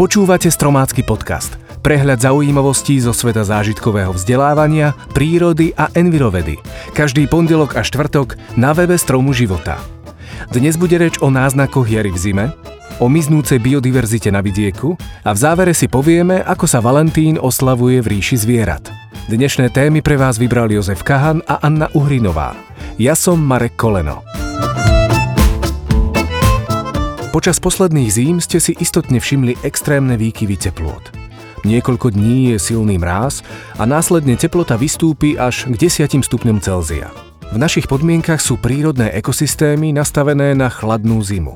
Počúvate Stromácky podcast. Prehľad zaujímavostí zo sveta zážitkového vzdelávania, prírody a envirovedy. Každý pondelok a štvrtok na webe Stromu života. Dnes bude reč o náznakoch jary v zime, o miznúcej biodiverzite na vidieku a v závere si povieme, ako sa Valentín oslavuje v ríši zvierat. Dnešné témy pre vás vybrali Jozef Kahan a Anna Uhrinová. Ja som Marek Koleno. Počas posledných zím ste si istotne všimli extrémne výkyvy teplôt. Niekoľko dní je silný mráz a následne teplota vystúpi až k 10 stupňom Celzia. V našich podmienkach sú prírodné ekosystémy nastavené na chladnú zimu.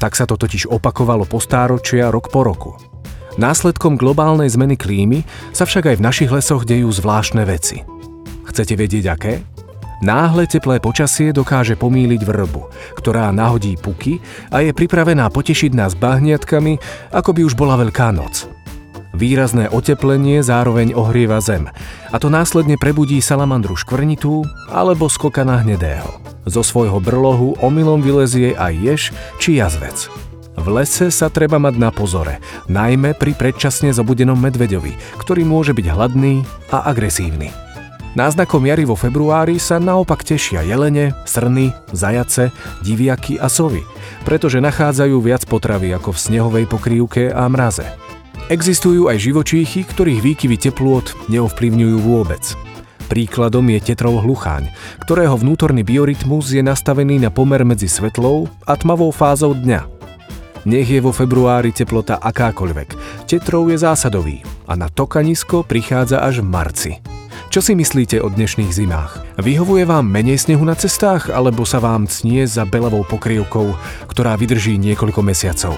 Tak sa to totiž opakovalo po stáročia rok po roku. Následkom globálnej zmeny klímy sa však aj v našich lesoch dejú zvláštne veci. Chcete vedieť aké? Náhle teplé počasie dokáže pomýliť vrbu, ktorá nahodí puky a je pripravená potešiť nás bahniatkami, ako by už bola Veľká noc. Výrazné oteplenie zároveň ohrieva zem a to následne prebudí salamandru škvrnitú alebo skokana hnedého. Zo svojho brlohu omylom vylezie aj jež či jazvec. V lese sa treba mať na pozore, najmä pri predčasne zobudenom medveďovi, ktorý môže byť hladný a agresívny. Náznakom jary vo februári sa naopak tešia jelene, srny, zajace, diviaky a sovy, pretože nachádzajú viac potravy ako v snehovej pokrývke a mraze. Existujú aj živočíchy, ktorých výkyvy teplôt neovplyvňujú vôbec. Príkladom je tetrov hlucháň, ktorého vnútorný biorytmus je nastavený na pomer medzi svetlou a tmavou fázou dňa. Nech je vo februári teplota akákoľvek, tetrov je zásadový a na tokanisko prichádza až v marci. Čo si myslíte o dnešných zimách? Vyhovuje vám menej snehu na cestách, alebo sa vám cnie za belavou pokrievkou, ktorá vydrží niekoľko mesiacov?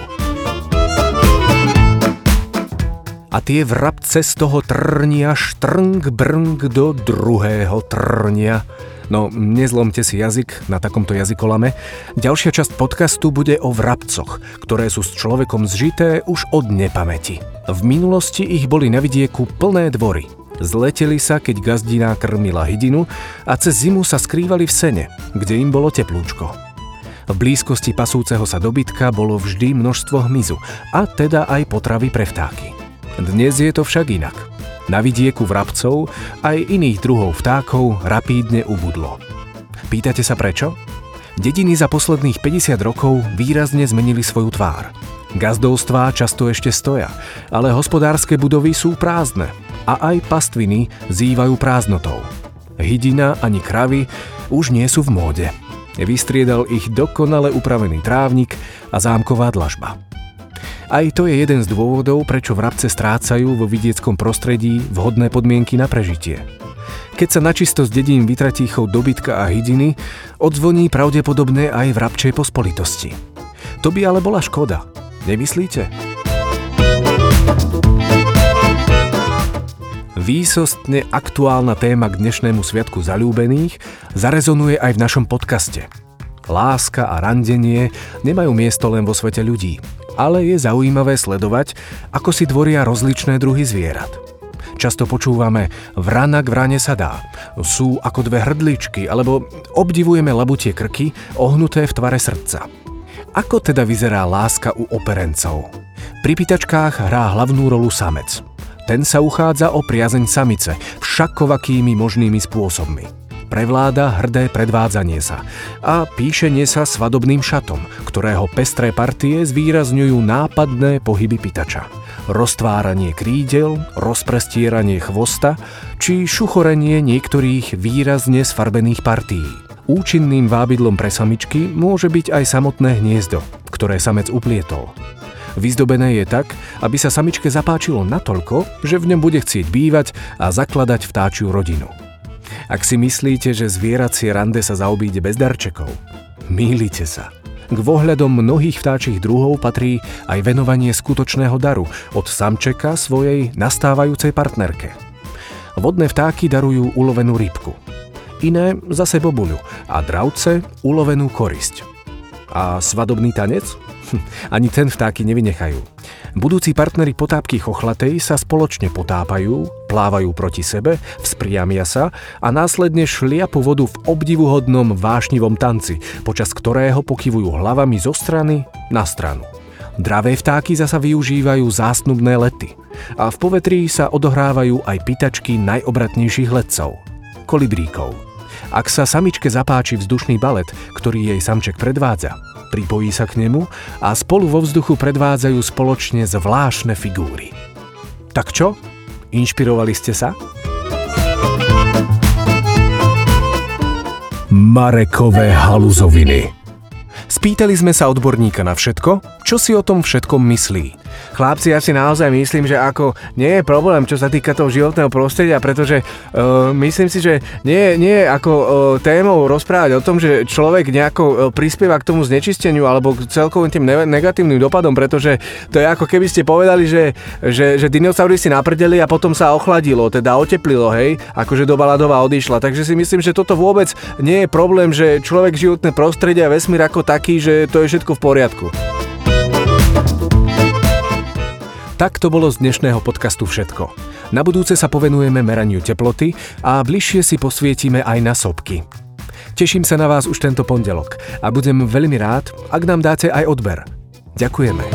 A tie vrabce z toho trnia štrng brng do druhého trnia. No, nezlomte si jazyk na takomto jazykolame. Ďalšia časť podcastu bude o vrabcoch, ktoré sú s človekom zžité už od nepamäti. V minulosti ich boli na vidieku plné dvory. Zleteli sa, keď gazdina krmila hydinu a cez zimu sa skrývali v sene, kde im bolo teplúčko. V blízkosti pasúceho sa dobytka bolo vždy množstvo hmyzu a teda aj potravy pre vtáky. Dnes je to však inak. Na vidieku vrabcov aj iných druhov vtákov rapídne ubudlo. Pýtate sa prečo? Dediny za posledných 50 rokov výrazne zmenili svoju tvár. Gazdovstvá často ešte stoja, ale hospodárske budovy sú prázdne a aj pastviny zývajú prázdnotou. Hydina ani kravy už nie sú v móde. Vystriedal ich dokonale upravený trávnik a zámková dlažba. Aj to je jeden z dôvodov, prečo vrabce strácajú vo vidieckom prostredí vhodné podmienky na prežitie. Keď sa načisto z dedín vytratí chov dobytka a hydiny, odzvoní pravdepodobne aj vrabčej pospolitosti. To by ale bola škoda. Nemyslíte? Výsostne aktuálna téma k dnešnému sviatku zalúbených zarezonuje aj v našom podcaste. Láska a randenie nemajú miesto len vo svete ľudí, ale je zaujímavé sledovať, ako si dvoria rozličné druhy zvierat. Často počúvame vrana k vrane sa dá, sú ako dve hrdličky, alebo obdivujeme labutie krky ohnuté v tvare srdca. Ako teda vyzerá láska u operencov? Pri pýtačkách hrá hlavnú rolu samec – ten sa uchádza o priazeň samice všakovakými možnými spôsobmi. Prevláda hrdé predvádzanie sa a píšenie sa svadobným šatom, ktorého pestré partie zvýrazňujú nápadné pohyby pitača. Roztváranie krídel, rozprestieranie chvosta či šuchorenie niektorých výrazne sfarbených partií. Účinným vábidlom pre samičky môže byť aj samotné hniezdo, ktoré samec uplietol. Vyzdobené je tak, aby sa samičke zapáčilo natoľko, že v ňom bude chcieť bývať a zakladať vtáčiu rodinu. Ak si myslíte, že zvieracie rande sa zaobíde bez darčekov, mýlite sa. K vohľadom mnohých vtáčich druhov patrí aj venovanie skutočného daru od samčeka svojej nastávajúcej partnerke. Vodné vtáky darujú ulovenú rybku. Iné zase bobuľu a dravce ulovenú korisť. A svadobný tanec? Ani ten vtáky nevynechajú. Budúci partneri potápky chochlatej sa spoločne potápajú, plávajú proti sebe, vzpriamia sa a následne šliapu vodu v obdivuhodnom vášnivom tanci, počas ktorého pokyvujú hlavami zo strany na stranu. Dravé vtáky zasa využívajú zásnubné lety. A v povetrí sa odohrávajú aj pitačky najobratnejších letcov – kolibríkov. Ak sa samičke zapáči vzdušný balet, ktorý jej samček predvádza, pripojí sa k nemu a spolu vo vzduchu predvádzajú spoločne zvláštne figúry. Tak čo? Inšpirovali ste sa? Marekové haluzoviny Spýtali sme sa odborníka na všetko, čo si o tom všetkom myslí. Chlapci, ja si naozaj myslím, že ako nie je problém, čo sa týka toho životného prostredia, pretože uh, myslím si, že nie, nie je ako uh, témou rozprávať o tom, že človek nejako uh, prispieva k tomu znečisteniu alebo k celkovým tým ne- negatívnym dopadom, pretože to je ako keby ste povedali, že, že, že dinosaury si naprdeli a potom sa ochladilo, teda oteplilo, hej, akože doba ľadová odišla. Takže si myslím, že toto vôbec nie je problém, že človek životné prostredie a vesmír ako taký, že to je všetko v poriadku. Tak to bolo z dnešného podcastu všetko. Na budúce sa povenujeme meraniu teploty a bližšie si posvietime aj na sopky. Teším sa na vás už tento pondelok a budem veľmi rád, ak nám dáte aj odber. Ďakujeme.